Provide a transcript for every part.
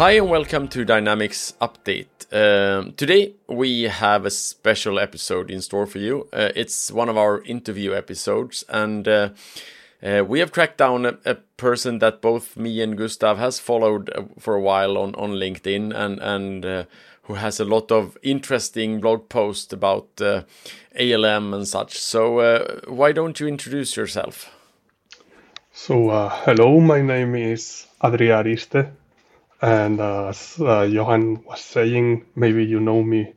Hi and welcome to Dynamics Update. Um, today we have a special episode in store for you. Uh, it's one of our interview episodes, and uh, uh, we have tracked down a, a, person that both me and Gustav has followed uh, for a while on, on LinkedIn, and and uh, who has a lot of interesting blog posts about uh, ALM and such. So why don't you introduce yourself? So hello, my name is Adria Ariste. And uh, as uh, Johan was saying, maybe you know me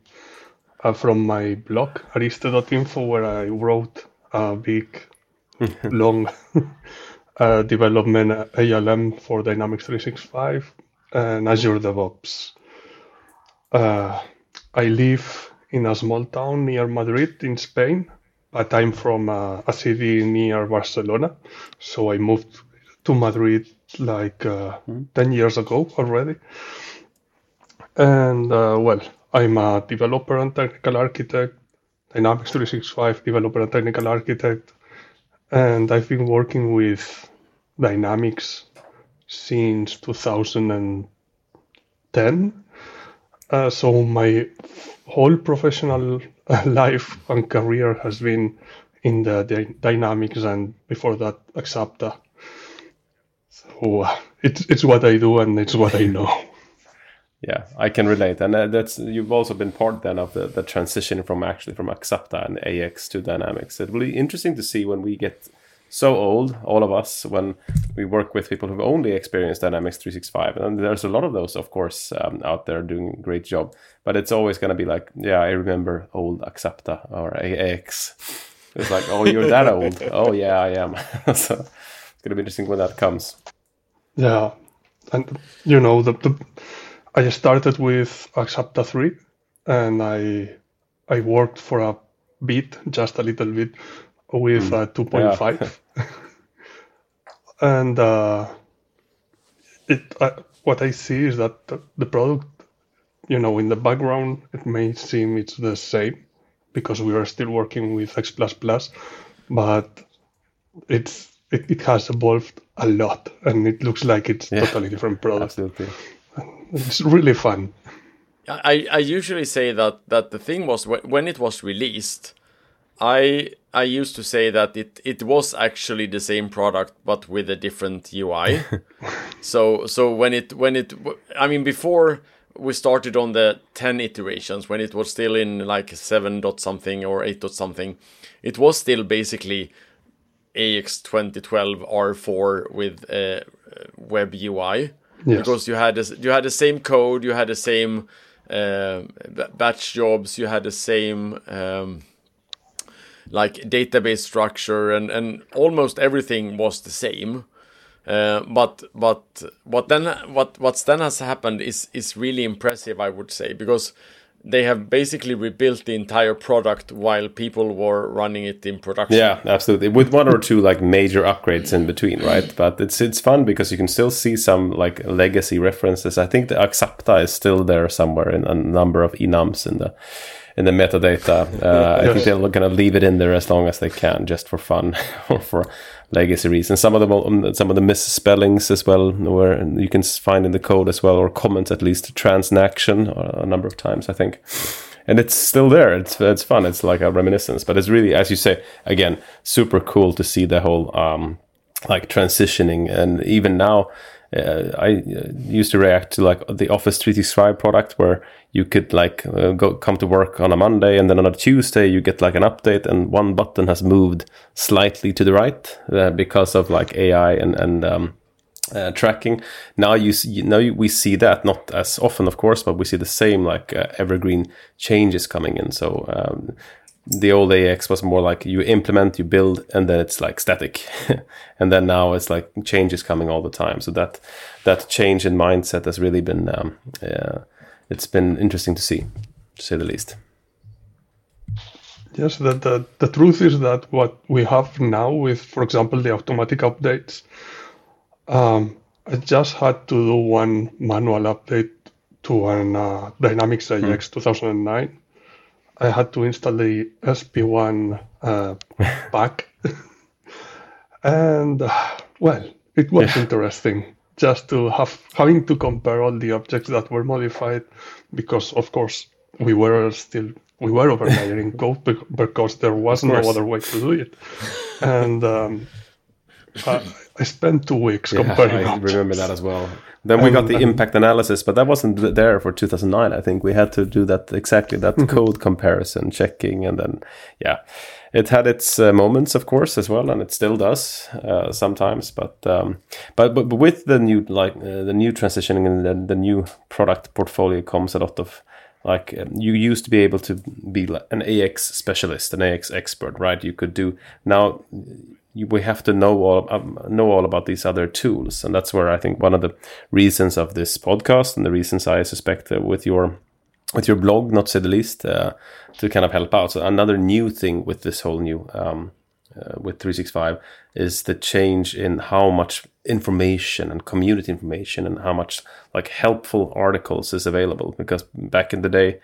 uh, from my blog, ariste.info, where I wrote a big, long uh, development ALM for Dynamics 365 and Azure DevOps. Uh, I live in a small town near Madrid in Spain, but I'm from a city near Barcelona. So I moved to Madrid like uh, mm. 10 years ago already. And uh, well, I'm a developer and technical architect, Dynamics 365 developer and technical architect. And I've been working with Dynamics since 2010. Uh, so my whole professional life and career has been in the, the Dynamics and before that Axapta so it's it's what I do and it's what I know. yeah, I can relate, and uh, that's you've also been part then of the, the transition from actually from Axapta and AX to Dynamics. It will be interesting to see when we get so old, all of us, when we work with people who've only experienced Dynamics 365. And there's a lot of those, of course, um, out there doing a great job. But it's always going to be like, yeah, I remember old Axapta or AX. It's like, oh, you're that old. oh, yeah, I am. so it's going to be interesting when that comes. Yeah, and you know the, the I started with Axapta three, and I I worked for a bit, just a little bit, with mm. uh, two point five, and uh, it uh, what I see is that the, the product, you know, in the background it may seem it's the same because we are still working with X plus plus, but it's it, it has evolved a lot and it looks like it's yeah, totally different product. Absolutely. It's really fun. I, I usually say that, that the thing was when it was released, I I used to say that it, it was actually the same product but with a different UI. so so when it when it I mean before we started on the 10 iterations when it was still in like 7 dot something or 8 dot something it was still basically AX 2012 R4 with uh, web UI yes. because you had this, you had the same code, you had the same uh, batch jobs, you had the same um, like database structure, and and almost everything was the same. Uh, but but what then what what's then has happened is is really impressive, I would say, because they have basically rebuilt the entire product while people were running it in production. Yeah, absolutely. With one or two like major upgrades in between, right? But it's it's fun because you can still see some like legacy references. I think the Axapta is still there somewhere in a number of enums in the in the metadata. Uh, yes. I think they're going to leave it in there as long as they can, just for fun or for legacy reasons. Some of the um, some of the misspellings as well, where you can find in the code as well, or comments at least transaction uh, a number of times, I think. And it's still there. It's it's fun. It's like a reminiscence, but it's really, as you say, again, super cool to see the whole um, like transitioning, and even now uh, I uh, used to react to like the Office 365 product where you could like uh, go come to work on a Monday and then on a Tuesday you get like an update and one button has moved slightly to the right uh, because of like AI and and um, uh, tracking. Now you see, now we see that not as often, of course, but we see the same like uh, evergreen changes coming in. So um, the old AX was more like you implement, you build, and then it's like static. and then now it's like changes coming all the time. So that that change in mindset has really been um, uh, it's been interesting to see, to say the least. Yes, the, the, the truth is that what we have now with, for example, the automatic updates, um, I just had to do one manual update to an uh, Dynamics AX mm. 2009 I had to install the SP1 uh, pack. and, uh, well, it was yeah. interesting. just to have having to compare all the objects that were modified because of course we were still we were overlayering code because there was no other way to do it and um, I, I, spent two weeks yeah, comparing i remember that as well then we got the impact analysis but that wasn't there for 2009 i think we had to do that exactly that code comparison checking and then yeah it had its uh, moments, of course, as well, and it still does uh, sometimes. But, um, but but with the new like uh, the new transitioning and the, the, new product portfolio comes a lot of like um, you used to be able to be an AX specialist, an AX expert, right? You could do now. We have to know all um, know all about these other tools, and that's where I think one of the reasons of this podcast and the reasons I suspect with your with your blog, not say the least, uh, to kind of help out. So another new thing with this whole new um, uh, with 365 is the change in how much information and community information and how much like helpful articles is available. Because back in the day,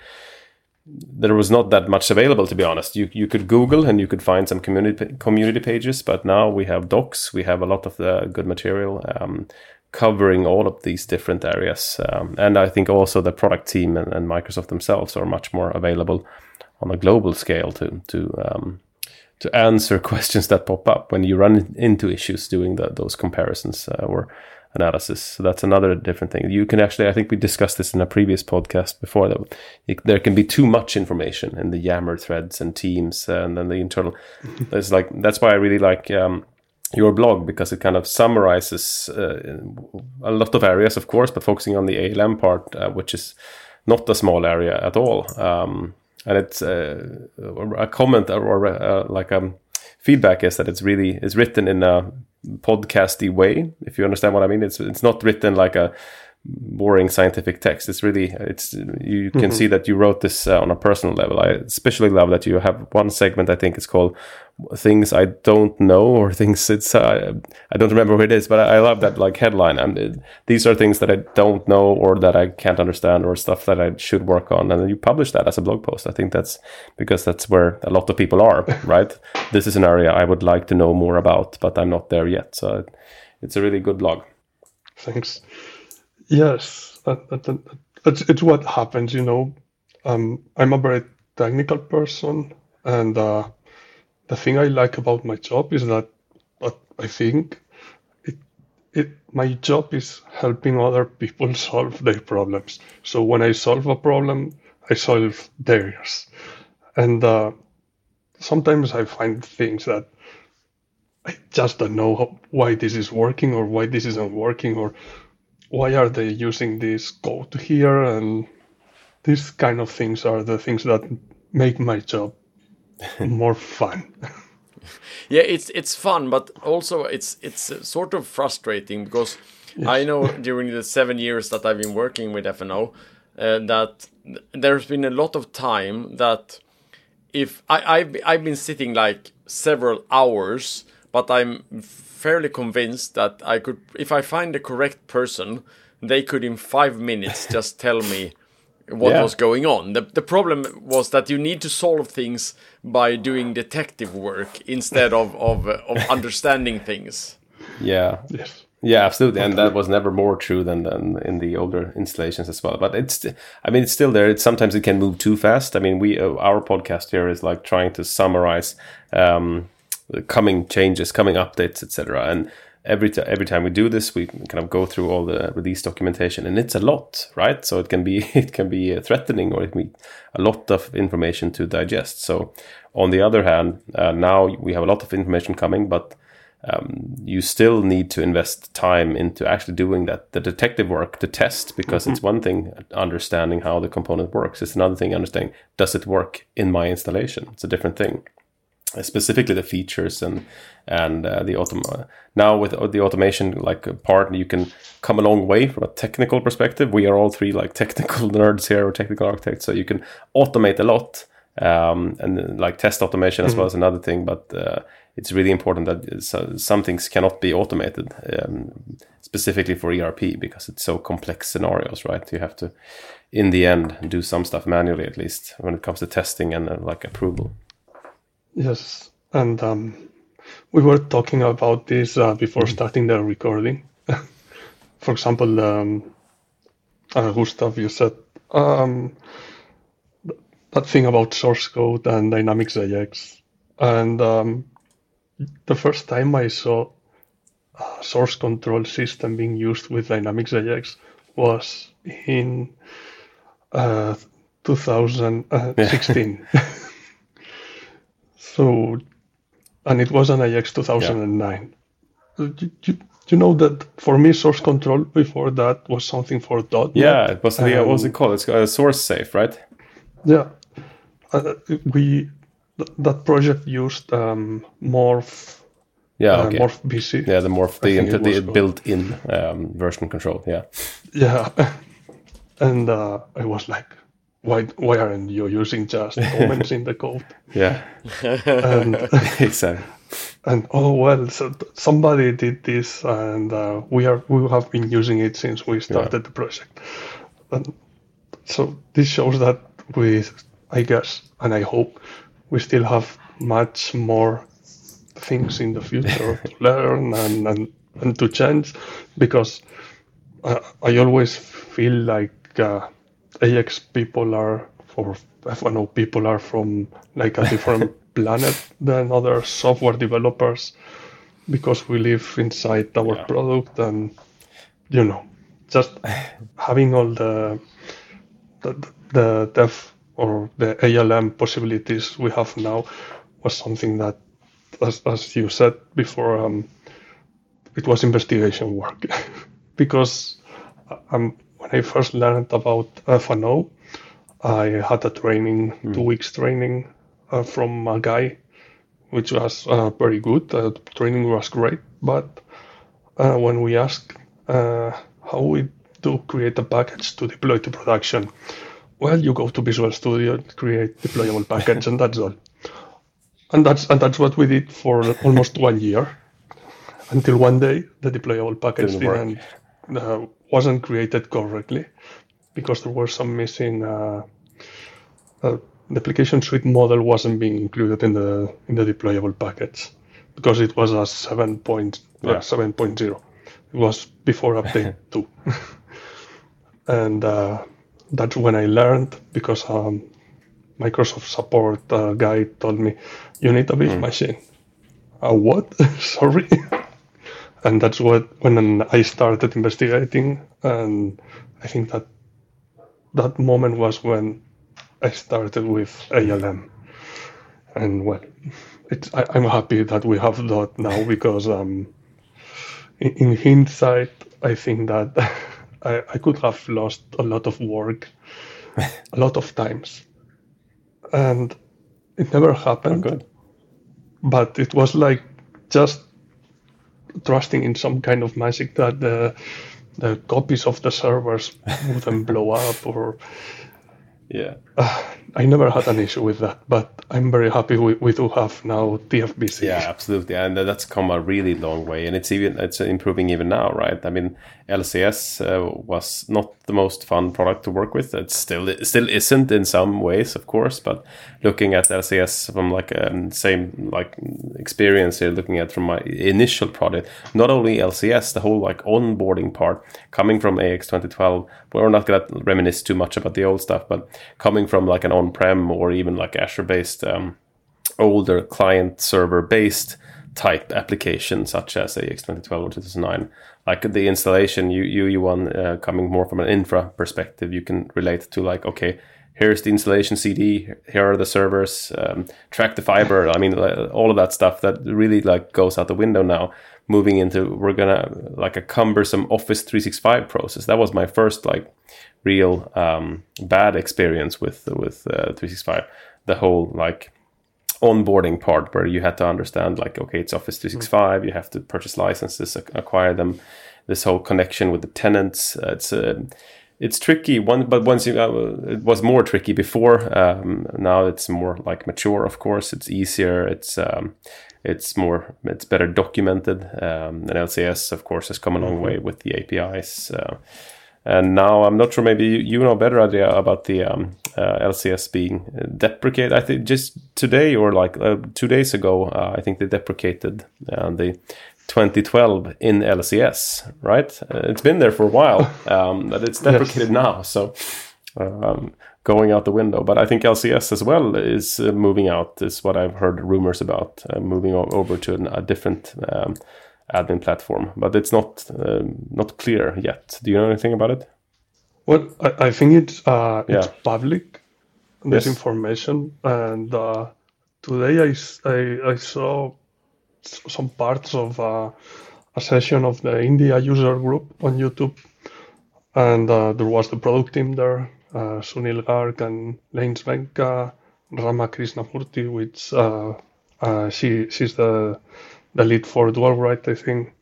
there was not that much available to be honest. You you could Google and you could find some community community pages, but now we have docs. We have a lot of the good material. Um, covering all of these different areas. Um, and I think also the product team and, and, Microsoft themselves are much more available on a global scale to to um, to answer questions that pop up when you run into issues doing the, those comparisons uh, or analysis. So that's another different thing. You can actually, I think we discussed this in a previous podcast before that it, there can be too much information in the Yammer threads and teams and then the internal. There's like that's why I really like. Um, your blog because it kind of summarizes uh, a lot of areas, of course, but focusing on the ALM part, uh, which is not a small area at all. Um, and it's uh, a comment or uh, like a um, feedback is that it's really is written in a podcasty way. If you understand what I mean, it's it's not written like a boring scientific text. It's really it's you can mm-hmm. see that you wrote this uh, on a personal level. I especially love that you have one segment. I think it's called things I don't know or things it's uh, I don't remember what it is, but I, I love that like headline. And it, these are things that I don't know or that I can't understand or stuff that I should work on. And then you publish that as a blog post. I think that's because that's where a lot of people are. Right. this is an area I would like to know more about, but I'm not there yet. So it's a really good blog. Thanks. Yes, that, that, that, it's, it's what happens, you know. Um, I'm a very technical person, and uh, the thing I like about my job is that, but I think it, it, my job is helping other people solve their problems. So when I solve a problem, I solve theirs, and uh, sometimes I find things that I just don't know how, why this is working or why this isn't working or why are they using this code here and these kind of things are the things that make my job more fun yeah it's it's fun but also it's it's sort of frustrating because yes. i know during the seven years that i've been working with fno uh, that there's been a lot of time that if I, I've, I've been sitting like several hours but i'm fairly convinced that I could, if I find the correct person, they could in five minutes just tell me what yeah. was going on. The, the problem was that you need to solve things by doing detective work instead of, of, of understanding things. Yeah. Yes. Yeah, absolutely, and that was never more true than, than in the older installations as well. But it's, I mean, it's still there. It's sometimes it can move too fast. I mean, we uh, our podcast here is like trying to summarize um, coming changes, coming updates, etc. And every t- every time we do this, we kind of go through all the release documentation, and it's a lot, right? So it can be it can be uh, threatening, or it can be a lot of information to digest. So on the other hand, uh, now we have a lot of information coming, but um, you still need to invest time into actually doing that the detective work the test because mm-hmm. it's one thing understanding how the component works it's another thing understanding does it work in my installation it's a different thing specifically the features and and uh, the autom- now with the automation like part you can come a long way from a technical perspective. We are all three like technical nerds here or technical architects so you can automate a lot um, and like test automation as mm-hmm. well as another thing but uh, it's really important that some things cannot be automated um, specifically for erp because it's so complex scenarios right? You have to in the end do some stuff manually at least when it comes to testing and uh, like approval Yes, and um, we were talking about this uh, before mm-hmm. starting the recording. for example, um, uh, Gustav, you said um, that thing about source code and Dynamics AX, and um, the first time I saw a source control system being used with Dynamics AX was in uh, 2016. so, and it was an AX 2009. Yeah. You, you, you, know that for me, source control before that was something for .NET. Yeah, it was the, what was it called? It's a source safe, right? Yeah, uh, we th- that project used um, Morph. Yeah, uh, okay. Morph BC. Yeah, the Morph, the, into the built-in um, version control. Yeah. Yeah, and uh, I was like, why why aren't you using just comments in the code? Yeah. And exactly. And oh well, so somebody did this, and uh, we are we have been using it since we started yeah. the project. And so this shows that we, I guess, and I hope, we still have much more things in the future to learn and, and, and to change, because I, I always feel like uh, AX people are, or F&O people are from like a different planet than other software developers because we live inside our yeah. product and you know just having all the the, the dev or the ALM possibilities we have now was something that as, as you said before um, it was investigation work because um, when I first learned about F&O I had a training mm. two weeks training uh, from a guy, which was uh, very good. Uh, the training was great, but uh, when we asked uh, how we do create a package to deploy to production, well, you go to Visual Studio, create deployable package, and that's all. And that's and that's what we did for almost one year, until one day the deployable package didn't, didn't uh, wasn't created correctly because there were some missing the application suite model wasn't being included in the in the deployable package because it was a 7. Point, yeah. 7.0. It was before update 2. and uh, that's when I learned because um, Microsoft support uh, guy told me, you need a beef mm. machine. A what? Sorry. And that's what when I started investigating, and I think that that moment was when I started with ALM, and well, it's I, am happy that we have that now because um, in, in hindsight, I think that I, I could have lost a lot of work, a lot of times, and it never happened. But it was like just trusting in some kind of magic that the the copies of the servers wouldn't blow up or yeah. Uh, I never had an issue with that, but I'm very happy we, we do have now TFVC. Yeah, absolutely, and that's come a really long way, and it's even it's improving even now, right? I mean, LCS uh, was not the most fun product to work with. It still it still isn't in some ways, of course, but looking at LCS from like um, same like experience here, looking at from my initial product, not only LCS, the whole like onboarding part coming from AX 2012. We're not gonna reminisce too much about the old stuff, but coming from like an on-prem or even like Azure-based um, older client server-based type application such as AX 2012 or 2009 like the installation you you you one uh, coming more from an infra perspective you can relate to like okay here's the installation cd here are the servers um, track the fiber i mean all of that stuff that really like goes out the window now. Moving into we're gonna like a cumbersome office 365 process. That was my first like real um, bad experience with with uh, 365. The whole like onboarding part where you had to understand like okay it's office 365 mm. you have to purchase licenses acquire them this whole connection with the tenants uh, it's uh, it's tricky one but once you uh, it was more tricky before um, now it's more like mature of course it's easier it's um, it's more it's better documented um, and lcs of course has come a long mm-hmm. way with the apis uh, and now I'm not sure. Maybe you know better idea about the um, uh, LCS being deprecated. I think just today or like uh, two days ago, uh, I think they deprecated uh, the 2012 in LCS, right? Uh, it's been there for a while, um, but it's deprecated yes. now. So um, going out the window. But I think LCS as well is uh, moving out. Is what I've heard rumors about uh, moving over to an, a different um, admin platform. But it's not um, not clear yet. Do you know anything about it? Well, I, I think it's uh, yeah. it's public. This yes. information, and uh, today I, I, I saw some parts of uh, a session of the India user group on YouTube, and uh, there was the product team there uh, Sunil Garg and Lane Svenka, Rama Krishnamurti, which uh, uh, she she's the the lead for Dualwrite, I think,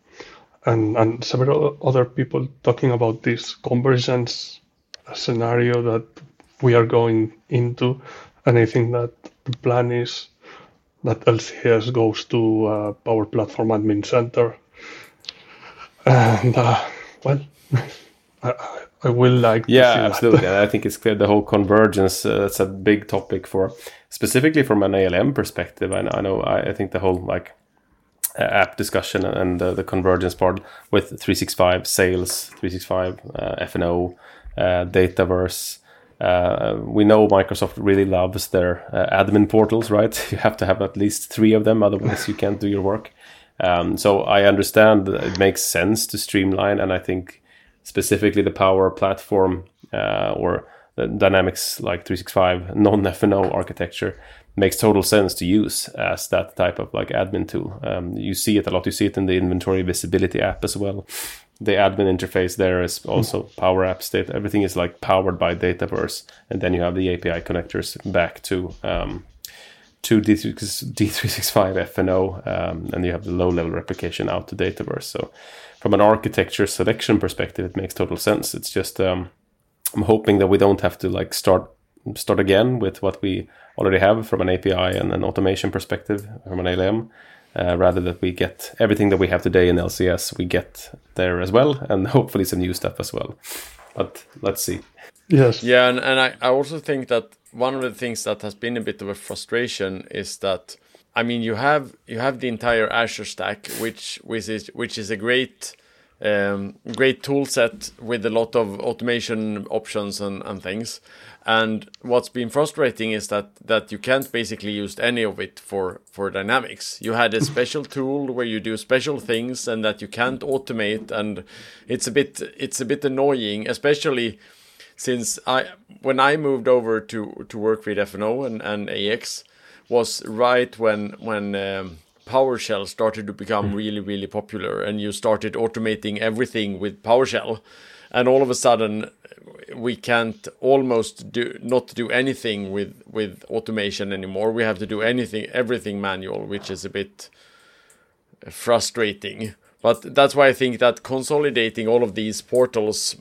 and and several other people talking about this convergence scenario that we are going into, and I think that the plan is that LCS goes to uh, Power Platform Admin Center, and uh, well, I, I will like. Yeah, absolutely. I think it's clear the whole convergence. Uh, that's a big topic for specifically from an ALM perspective. And. I, know, I, I think the whole like app discussion and uh, the convergence part with 365 sales, 365 uh, FNO, uh, Dataverse. Uh, we know Microsoft really loves their uh, admin portals, right? You have to have at least three of them, otherwise you can't do your work. Um, so I understand that it makes sense to streamline, and I think specifically the Power Platform uh, or the Dynamics like 365 non FNO architecture makes total sense to use as that type of like admin tool. Um, you see it a lot. You see it in the inventory visibility app as well. The admin interface there is also Power App State. Everything is like powered by Dataverse, and then you have the API connectors back to um, to D365 FNO, um, and you have the low level replication out to Dataverse. So from an architecture selection perspective, it makes total sense. It's just um, I'm hoping that we don't have to like start start again with what we already have from an API and an automation perspective from an ALM. Uh, rather that we get everything that we have today in LCS, we get there as well, and hopefully some new stuff as well. But let's see. Yes. Yeah, and, and I, I also think that one of the things that has been a bit of a frustration is that I mean, you have you have the entire Azure stack, which which is which is a great um, great tool set with a lot of automation options and, and things. And what's been frustrating is that that you can't basically use any of it for for Dynamics. You had a special tool where you do special things and that you can't automate, and it's a bit it's a bit annoying, especially since I when I moved over to to work with FNO and, and AX was right when when um, PowerShell started to become mm. really really popular, and you started automating everything with PowerShell, and all of a sudden we can't almost do not do anything with with automation anymore. We have to do anything everything manual, which is a bit frustrating. But that's why I think that consolidating all of these portals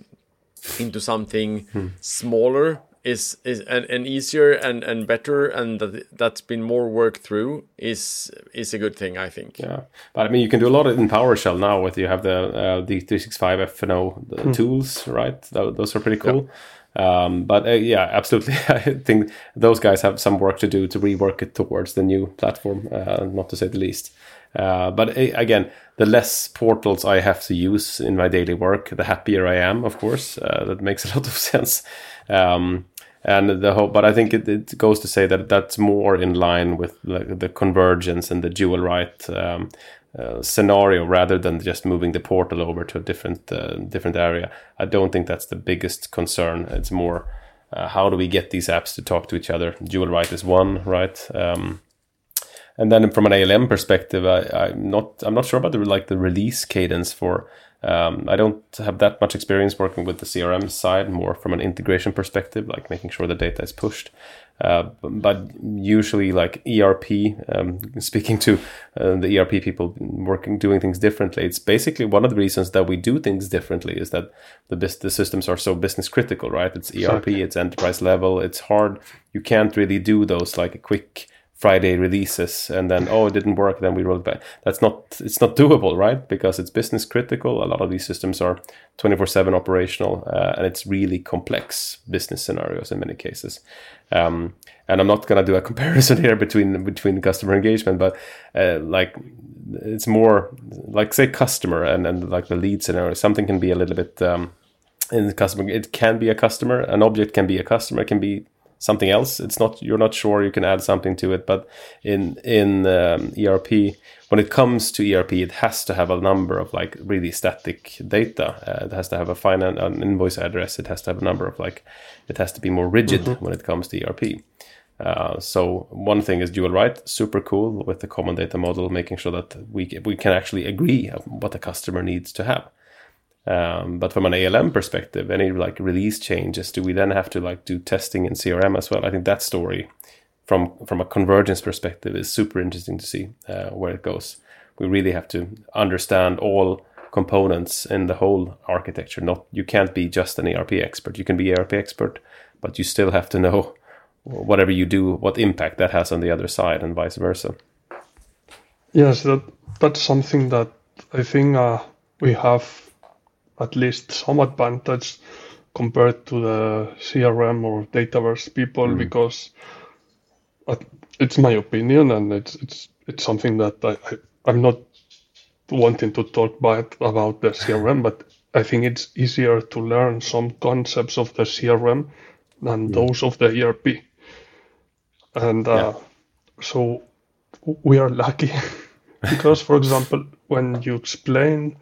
into something hmm. smaller is is and, and easier and and better and that that's been more worked through is is a good thing I think. Yeah, but I mean you can do a lot in PowerShell now with you have the uh, the 365 FNO the hmm. tools right those are pretty cool. Um, but uh, yeah, absolutely. I think those guys have some work to do to rework it towards the new platform, uh, not to say the least. Uh, but uh, again, the less portals I have to use in my daily work, the happier I am. Of course, uh, that makes a lot of sense. Um, and the whole but i think it, it, goes to say that that's more in line with the, convergence and the dual write um, uh, scenario rather than just moving the portal over to a different uh, different area. I don't think that's the biggest concern. It's more uh, how do we get these apps to talk to each other? Dual write is one right? Um, and then from an ALM perspective, I, am not I'm not sure about the like the release cadence for um, I don't have that much experience working with the CRM side, more from an integration perspective, like making sure the data is pushed. Uh, but usually, like ERP, um, speaking to uh, the ERP people working, doing things differently, it's basically one of the reasons that we do things differently is that the, the systems are so business critical, right? It's ERP, it's enterprise level, it's hard. You can't really do those like a quick Friday releases and then oh it didn't work then we rolled back. That's not it's not doable, right? Because it's business critical. A lot of these systems are 24/7 operational uh, and it's really complex business scenarios in many cases. Um, and I'm not going to do a comparison here between between customer engagement, but uh, like it's more like say customer and and like the lead scenario. Something can be a little bit um, in the customer. It can be a customer. An object can be a customer. It can be something else. It's not you're not sure you can add something to it, but in in um, ERP, when it comes to ERP, it has to have a number of like really static data. Uh, it has to have a finance an invoice address. It has to have a number of like it has to be more rigid mm-hmm. when it comes to ERP. Uh, so one thing is dual write, super cool with the common data model, making sure that we we can actually agree what the customer needs to have. Um, but from an ALM perspective, any like release changes, do we then have to like do testing in CRM as well? I think that story, from from a convergence perspective, is super interesting to see uh, where it goes. We really have to understand all components in the whole architecture. Not you can't be just an ERP expert. You can be ERP expert, but you still have to know whatever you do, what impact that has on the other side, and vice versa. Yes, that that's something that I think uh, we have at least some advantage compared to the CRM or Dataverse people mm. because it's my opinion and it's it's it's something that I, I am not wanting to talk bad about the CRM, but I think it's easier to learn some concepts of the CRM than mm. those of the ERP. And uh, yeah. so we are lucky because, for example, when you explain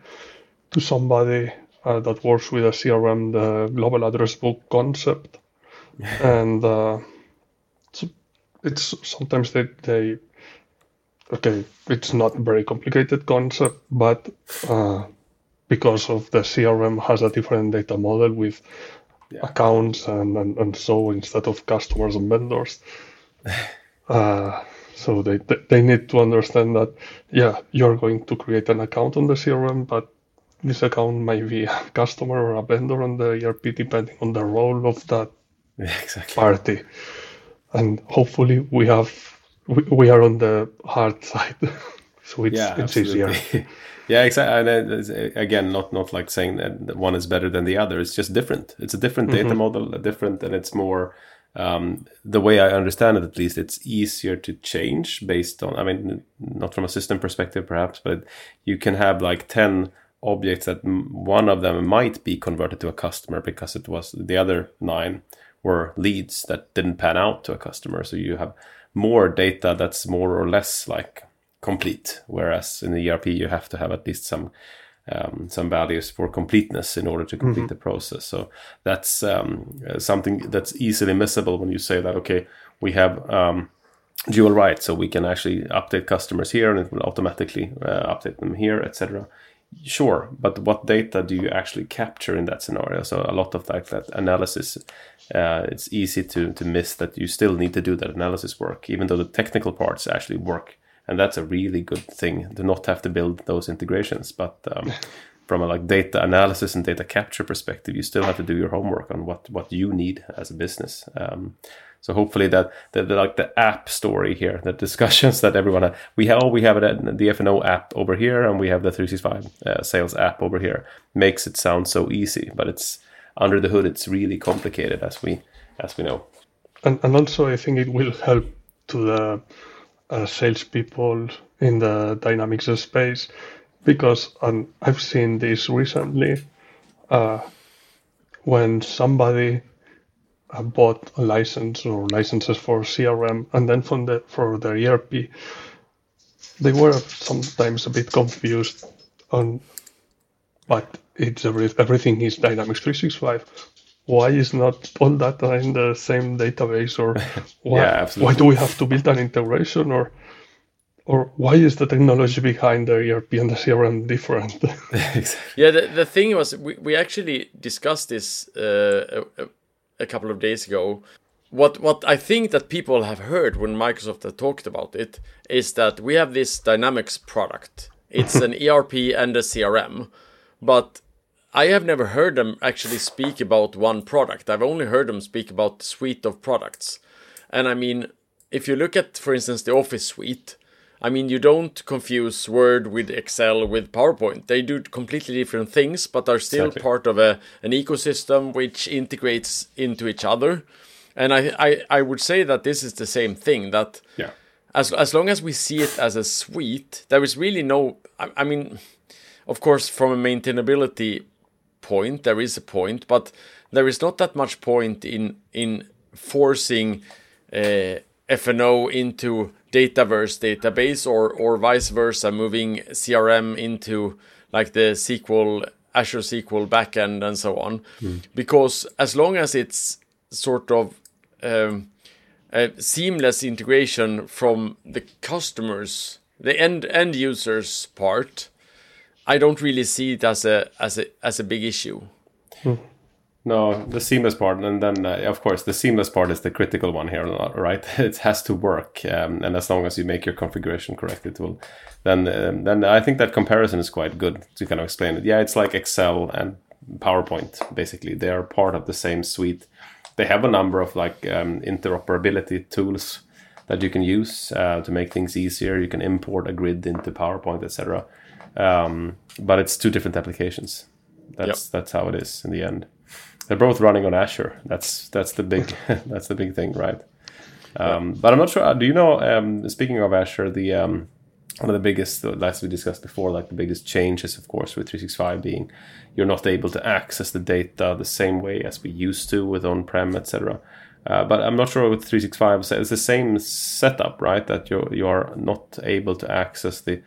to somebody uh, that works with a CRM, the global address book concept. and uh, so it's sometimes they, they, okay, it's not a very complicated concept, but uh, because of the CRM has a different data model with yeah. accounts and, and, and so instead of customers and vendors. uh, so they, they need to understand that, yeah, you're going to create an account on the CRM, but this account might be a customer or a vendor on the ERP depending on the role of that exactly. party. And hopefully we have we, we are on the hard side. so it's, yeah, it's easier. yeah, exactly. And again, not not like saying that one is better than the other. It's just different. It's a different mm-hmm. data model, different, and it's more. Um, the way I understand it, at least, it's easier to change based on. I mean, not from a system perspective, perhaps, but you can have like ten objects that one of them might be converted to a customer because it was the other nine were leads that didn't pan out to a customer. So you have more data that's more or less like complete, whereas in the ERP you have to have at least some um, some values for completeness in order to complete mm-hmm. the process. So that's um, something that's easily missable when you say that okay, we have um, dual write, so we can actually update customers here and it will automatically uh, update them here, etc sure but what data do you actually capture in that scenario? So a lot of like that analysis uh, it's easy to to miss that you still need to do that analysis work even though the technical parts actually work. And that's a really good thing to not have to build those integrations but um, from a like data analysis and data capture perspective you still have to do your homework on what what you need as a business um, so hopefully that the, the, like the app story here, the discussions that everyone had, we have, we have it, the F&O app over here, and we have the 365 uh, sales app over here, makes it sound so easy, but it's under the hood, it's really complicated as we as we know. And, and also, I think it will help to the uh, salespeople in the Dynamics space because um, I've seen this recently uh, when somebody bought a license or licenses for CRM, and then from the for their ERP, they were sometimes a bit confused on, but it's every, everything is Dynamics 365. Why is not all data in the same database, or why, yeah, why do we have to build an integration, or or why is the technology behind the ERP and the CRM different? yeah, the, the thing was we, we actually discussed this uh, a couple of days ago. What what I think that people have heard when Microsoft have talked about it is that we have this Dynamics product. It's an ERP and a CRM, but I have never heard them actually speak about one product. I've only heard them speak about the suite of products. And I mean, if you look at, for instance, the Office suite, I mean, you don't confuse Word with Excel with PowerPoint. They do completely different things, but are still Exactly. part of a an ecosystem which integrates into each other. And I, I, I would say that this is the same thing. That Yeah. as as long as we see it as a suite, there is really no. I, I mean, of course, from a maintainability point, there is a point, but there is not that much point in in forcing uh, FNO into Dataverse database or or vice versa, moving CRM into like the SQL Azure SQL backend and so on, because as long as it's sort of um, a seamless integration from the customers, the end end users part, I don't really see it as a as a as a big issue. No, the seamless part, and then uh, of course the seamless part is the critical one here, right? It has to work, um, and as long as you make your configuration correct, it will. Then, um, then I think that comparison is quite good to kind of explain it. Yeah, it's like Excel and PowerPoint. Basically, they are part of the same suite. They have a number of like um, interoperability tools that you can use uh, to make things easier. You can import a grid into PowerPoint, etc. Um, but it's two different applications. That's that's how it is in the end they're both running on Azure. That's that's the big that's the big thing, right? Um, But I'm not sure. Do you know? Um, speaking of Azure, the um, one of the biggest, as we discussed before, like the biggest changes, of course, with 365 being you're not able to access the data the same way as we used to with on-prem, etc. Uh, but I'm not sure with 365. It's the same setup, right? That you you are not able to access the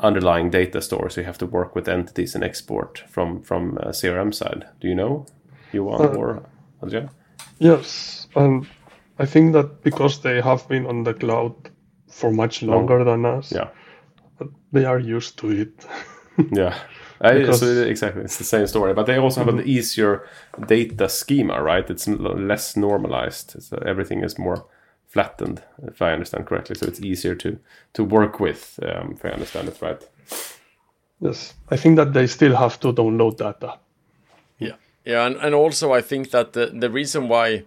underlying data store, so you have to work with entities and export from from uh, CRM side. Do you know, Johan Uh, or Adrian? Yes, and I think that because they have been on the cloud for much longer than us, Yeah, they are used to it. yeah. Because- so exactly, it's the same story, but they also have an easier data schema, right? It's less normalized, so everything is more flattened, if I understand correctly. So it's easier to to work with, um, if I understand it right. Yes, I think that they still have to download data. Yeah, and, and also I think that the the reason why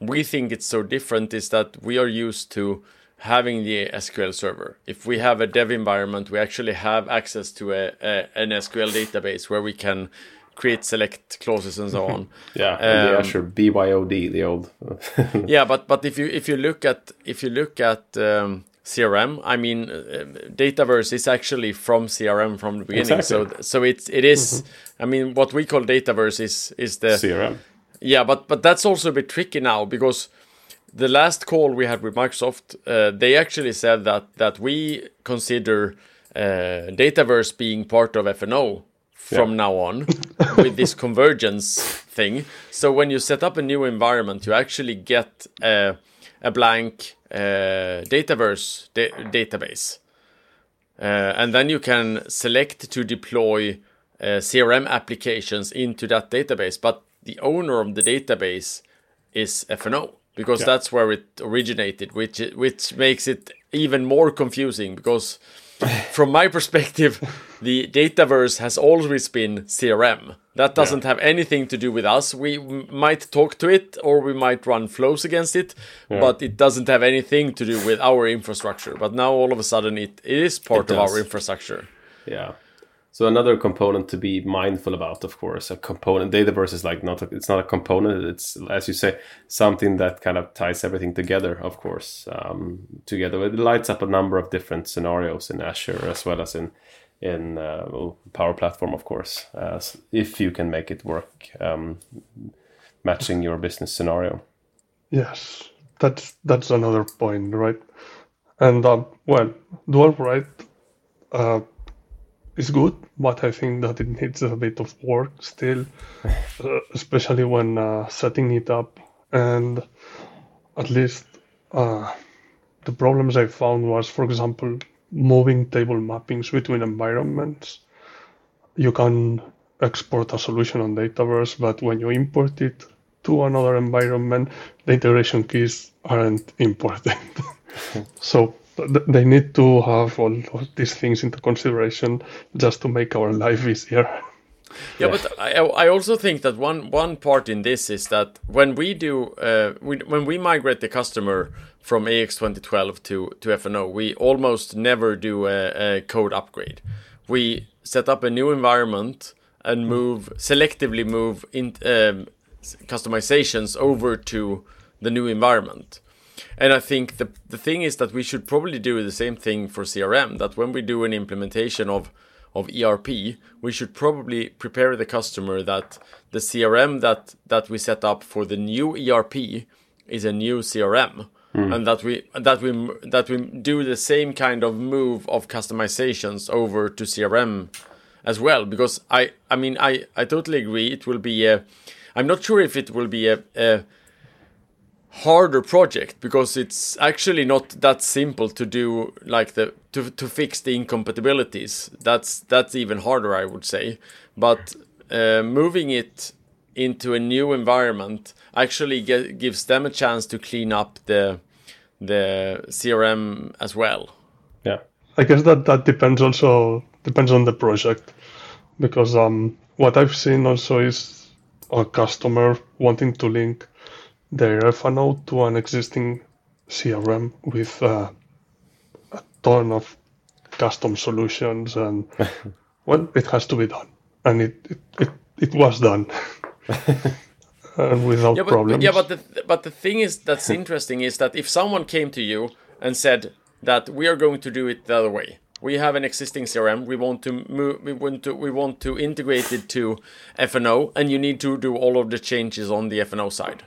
we think it's so different is that we are used to having the SQL server. If we have a dev environment, we actually have access to a, a an SQL database where we can create select clauses and so on. Yeah, and the Um, Azure BYOD, the old. yeah, but but if you if you look at if you look at um, CRM, I mean, uh, Dataverse is actually from CRM from the beginning. Exactly. So so it's it is- I mean, what we call Dataverse is is the CRM. yeah, but but that's also a bit tricky now because the last call we had with Microsoft, uh, they actually said that that we consider uh, Dataverse being part of FNO from Yeah. now on with this convergence thing. So when you set up a new environment, you actually get uh, a blank uh, Dataverse da- database. Uh, and then you can select to deploy uh, CRM applications into that database. But the owner of the database is FNO because Yeah. that's where it originated, which which makes it even more confusing because from my perspective, the Dataverse has always been CRM. That doesn't have anything to do with us. We might talk to it or we might run flows against it, but it doesn't have anything to do with our infrastructure. But now all of a sudden it, it is part It of does. our infrastructure. Yeah. So another component to be mindful about, of course, a component. Dataverse is like not a, it's not a component. It's as you say, something that kind of ties everything together. Of course, um, together it lights up a number of different scenarios in Azure as well as in in uh, Power Platform, of course, as if you can make it work, um, matching your business scenario. Yes, that's that's another point, right? And um, well, dual write uh, is good, but I think that it needs a bit of work still, uh, especially when uh, setting it up. And at least uh, the problems I found was, for example, moving table mappings between environments. You can export a solution on Dataverse, but when you import it to another environment, the integration keys aren't important. so they need to have all of these things into consideration just to make our life easier. Yeah, but I, I also think that one one part in this is that when we do uh, we, when we migrate the customer from AX 2012 to to FNO, we almost never do a, a code upgrade. We set up a new environment and move selectively move in um, customizations over to the new environment. And I think the the thing is that we should probably do the same thing for CRM. That when we do an implementation of of ERP, we should probably prepare the customer that the CRM that that we set up for the new ERP is a new CRM, hmm. and that we that we that we do the same kind of move of customizations over to CRM as well. Because I I mean I I totally agree. It will be a. I'm not sure if it will be a, a harder project because it's actually not that simple to do like the to, to fix the incompatibilities. That's that's even harder i would say. But uh, moving it into a new environment actually get, gives them a chance to clean up the the crm as well. Yeah. I guess that that depends also depends on the project because um what I've seen also is a customer wanting to link their FNO to an existing CRM with uh, a ton of custom solutions and well it has to be done. And it it, it, it was done. And without yeah, but, problems. yeah, but the but the thing is that's interesting is that if someone came to you and said that we are going to do it the other way, we have an existing CRM, we want to move, we want to we want to integrate it to FNO, and you need to do all of the changes on the FNO side.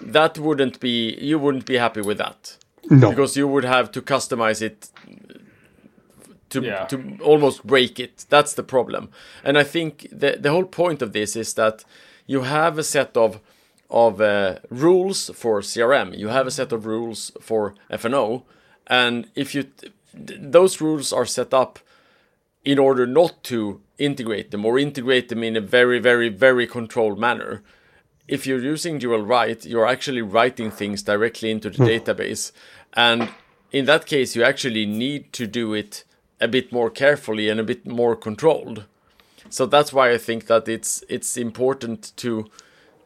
That wouldn't be you wouldn't be happy with that no because you would have to customize it to Yeah. to almost break it. That's the problem. And I think the the whole point of this is that you have a set of of uh, rules for CRM. You have a set of rules for FNO, and if you th- those rules are set up in order not to integrate them or integrate them in a very very very controlled manner if you're using dual write, you're actually writing things directly into the database. And in that case, you actually need to do it a bit more carefully and a bit more controlled. So that's why I think that it's it's important to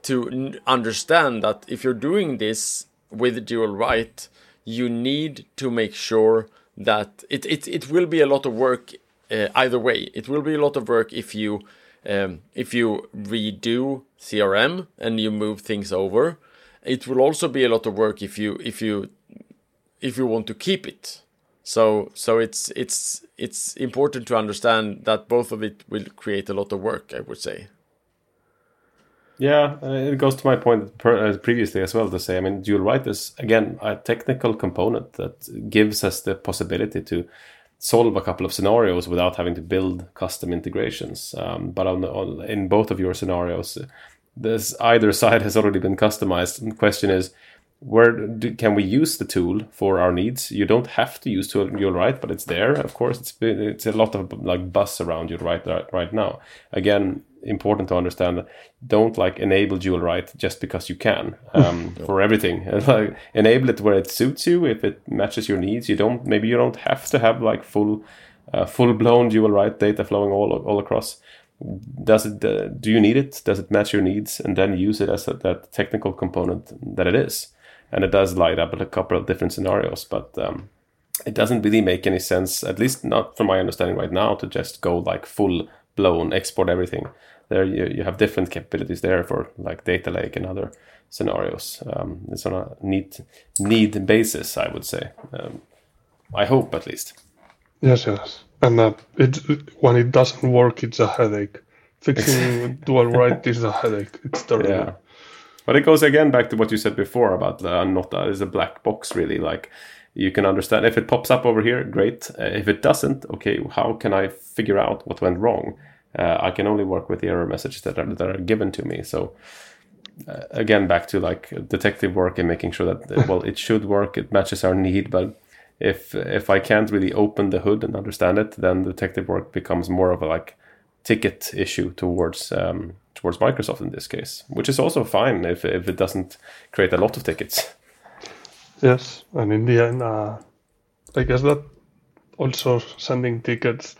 to understand that if you're doing this with dual write, you need to make sure that it it, it will be a lot of work uh, either way. It will be a lot of work if you um, if you redo CRM and you move things over. It will also be a lot of work if you if you if you want to keep it. So so it's it's it's important to understand that both of it will create a lot of work. I would say. Yeah, it goes to my point uh, previously as well to say, I mean, dual write is again a technical component that gives us the possibility to solve a couple of scenarios without having to build custom integrations. Um, but on, on, in both of your scenarios, this either side has already been customized. And the question is, where do, can we use the tool for our needs? You don't have to use tool dual write, but it's there. Of course, it's been, it's a lot of like buzz around dual write right, right now. Again, important to understand. Don't like enable dual write just because you can um, for everything. like enable it where it suits you. If it matches your needs, you don't. Maybe you don't have to have like full, uh, full blown dual write data flowing all all across does it uh, do you need it does it match your needs and then use it as a, that technical component that it is and it does light up a couple of different scenarios but um, it doesn't really make any sense at least not from my understanding right now to just go like full blown export everything there you, you have different capabilities there for like data lake and other scenarios um, it's on a need need basis i would say um, i hope at least Yes, yes. And uh, it when it doesn't work, it's a headache. Fixing dual write is a headache. It's terrible. Yeah. But it goes again back to what you said before about uh, not uh, is a black box really. Like you can understand if it pops up over here, great. Uh, if it doesn't, okay, how can I figure out what went wrong? Uh, I can only work with the error messages that are that are given to me. So uh, again, back to like detective work and making sure that well, it should work. It matches our need, but if if I can't really open the hood and understand it, then detective work becomes more of a like ticket issue towards um, towards Microsoft in this case, which is also fine if if it doesn't create a lot of tickets. Yes, and in the end, uh, I guess that also sending tickets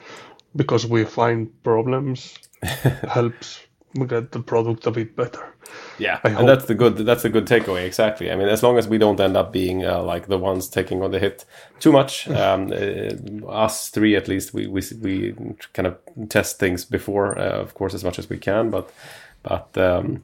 because we find problems helps get the product a bit better. Yeah, I and hope. that's the good. That's a good takeaway. Exactly. I mean, as long as we don't end up being uh, like the ones taking on the hit too much, um, uh, us three at least, we we we kind of test things before, uh, of course, as much as we can. But but um,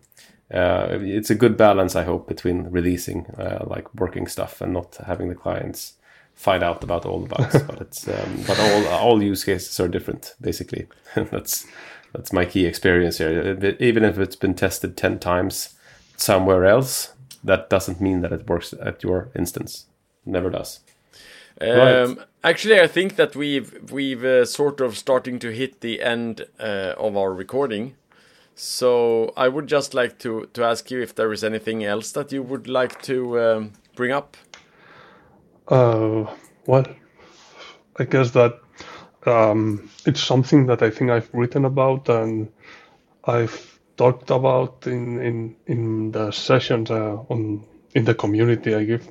uh, it's a good balance, I hope, between releasing uh, like working stuff and not having the clients find out about all the bugs. but it's um, but all all use cases are different, basically. that's that's my key experience here. Even if it's been tested ten times somewhere else, that doesn't mean that it works at your instance. Never does. Right. Um, Actually, I think that we've we've uh, sort of starting to hit the end uh, of our recording. So I would just like to to ask you if there is anything else that you would like to um, bring up. Uh, well, I guess that um, it's something that I think I've written about and I've talked about in in in the sessions uh, on in the community I give.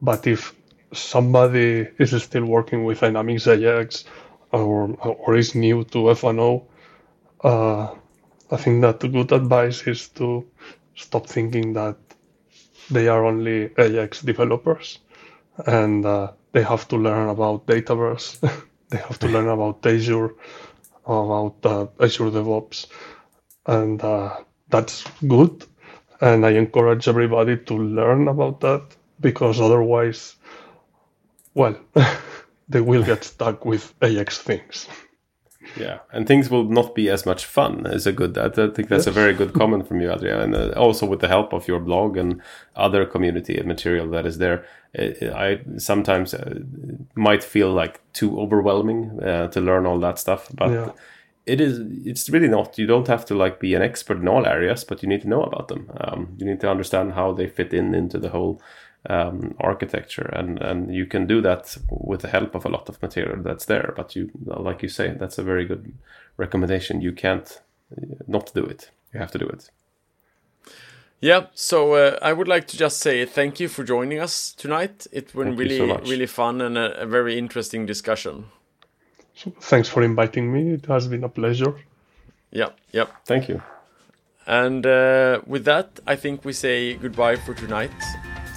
But if somebody is still working with Dynamics AX or or is new to FNO, uh, I think that good advice is to stop thinking that they are only AX developers and uh, they have to learn about Dataverse. they have to learn about Azure, about uh, Azure DevOps, and uh, that's good. And I encourage everybody to learn about that because otherwise, well, they will get stuck with AX things. Yeah, and things will not be as much fun. Is a good. I think that's a very good comment from you, Adria, and uh, also with the help of your blog and other community material that is there. uh, I sometimes uh, might feel like too overwhelming uh, to learn all that stuff, but Yeah. it is. It's really not. You don't have to like be an expert in all areas, but you need to know about them. Um, you need to understand how they fit in into the whole um, architecture, and and you can do that with the help of a lot of material that's there. But you, like you say, that's a very good recommendation. You can't uh, not do it. You have to do it. Yeah, so uh, I would like to just say thank you for joining us tonight. It's been Thank really so really fun and a, a very interesting discussion. So thanks for inviting me. It has been a pleasure. Yeah, yep. Thank you. And uh, with that, I think we say goodbye for tonight.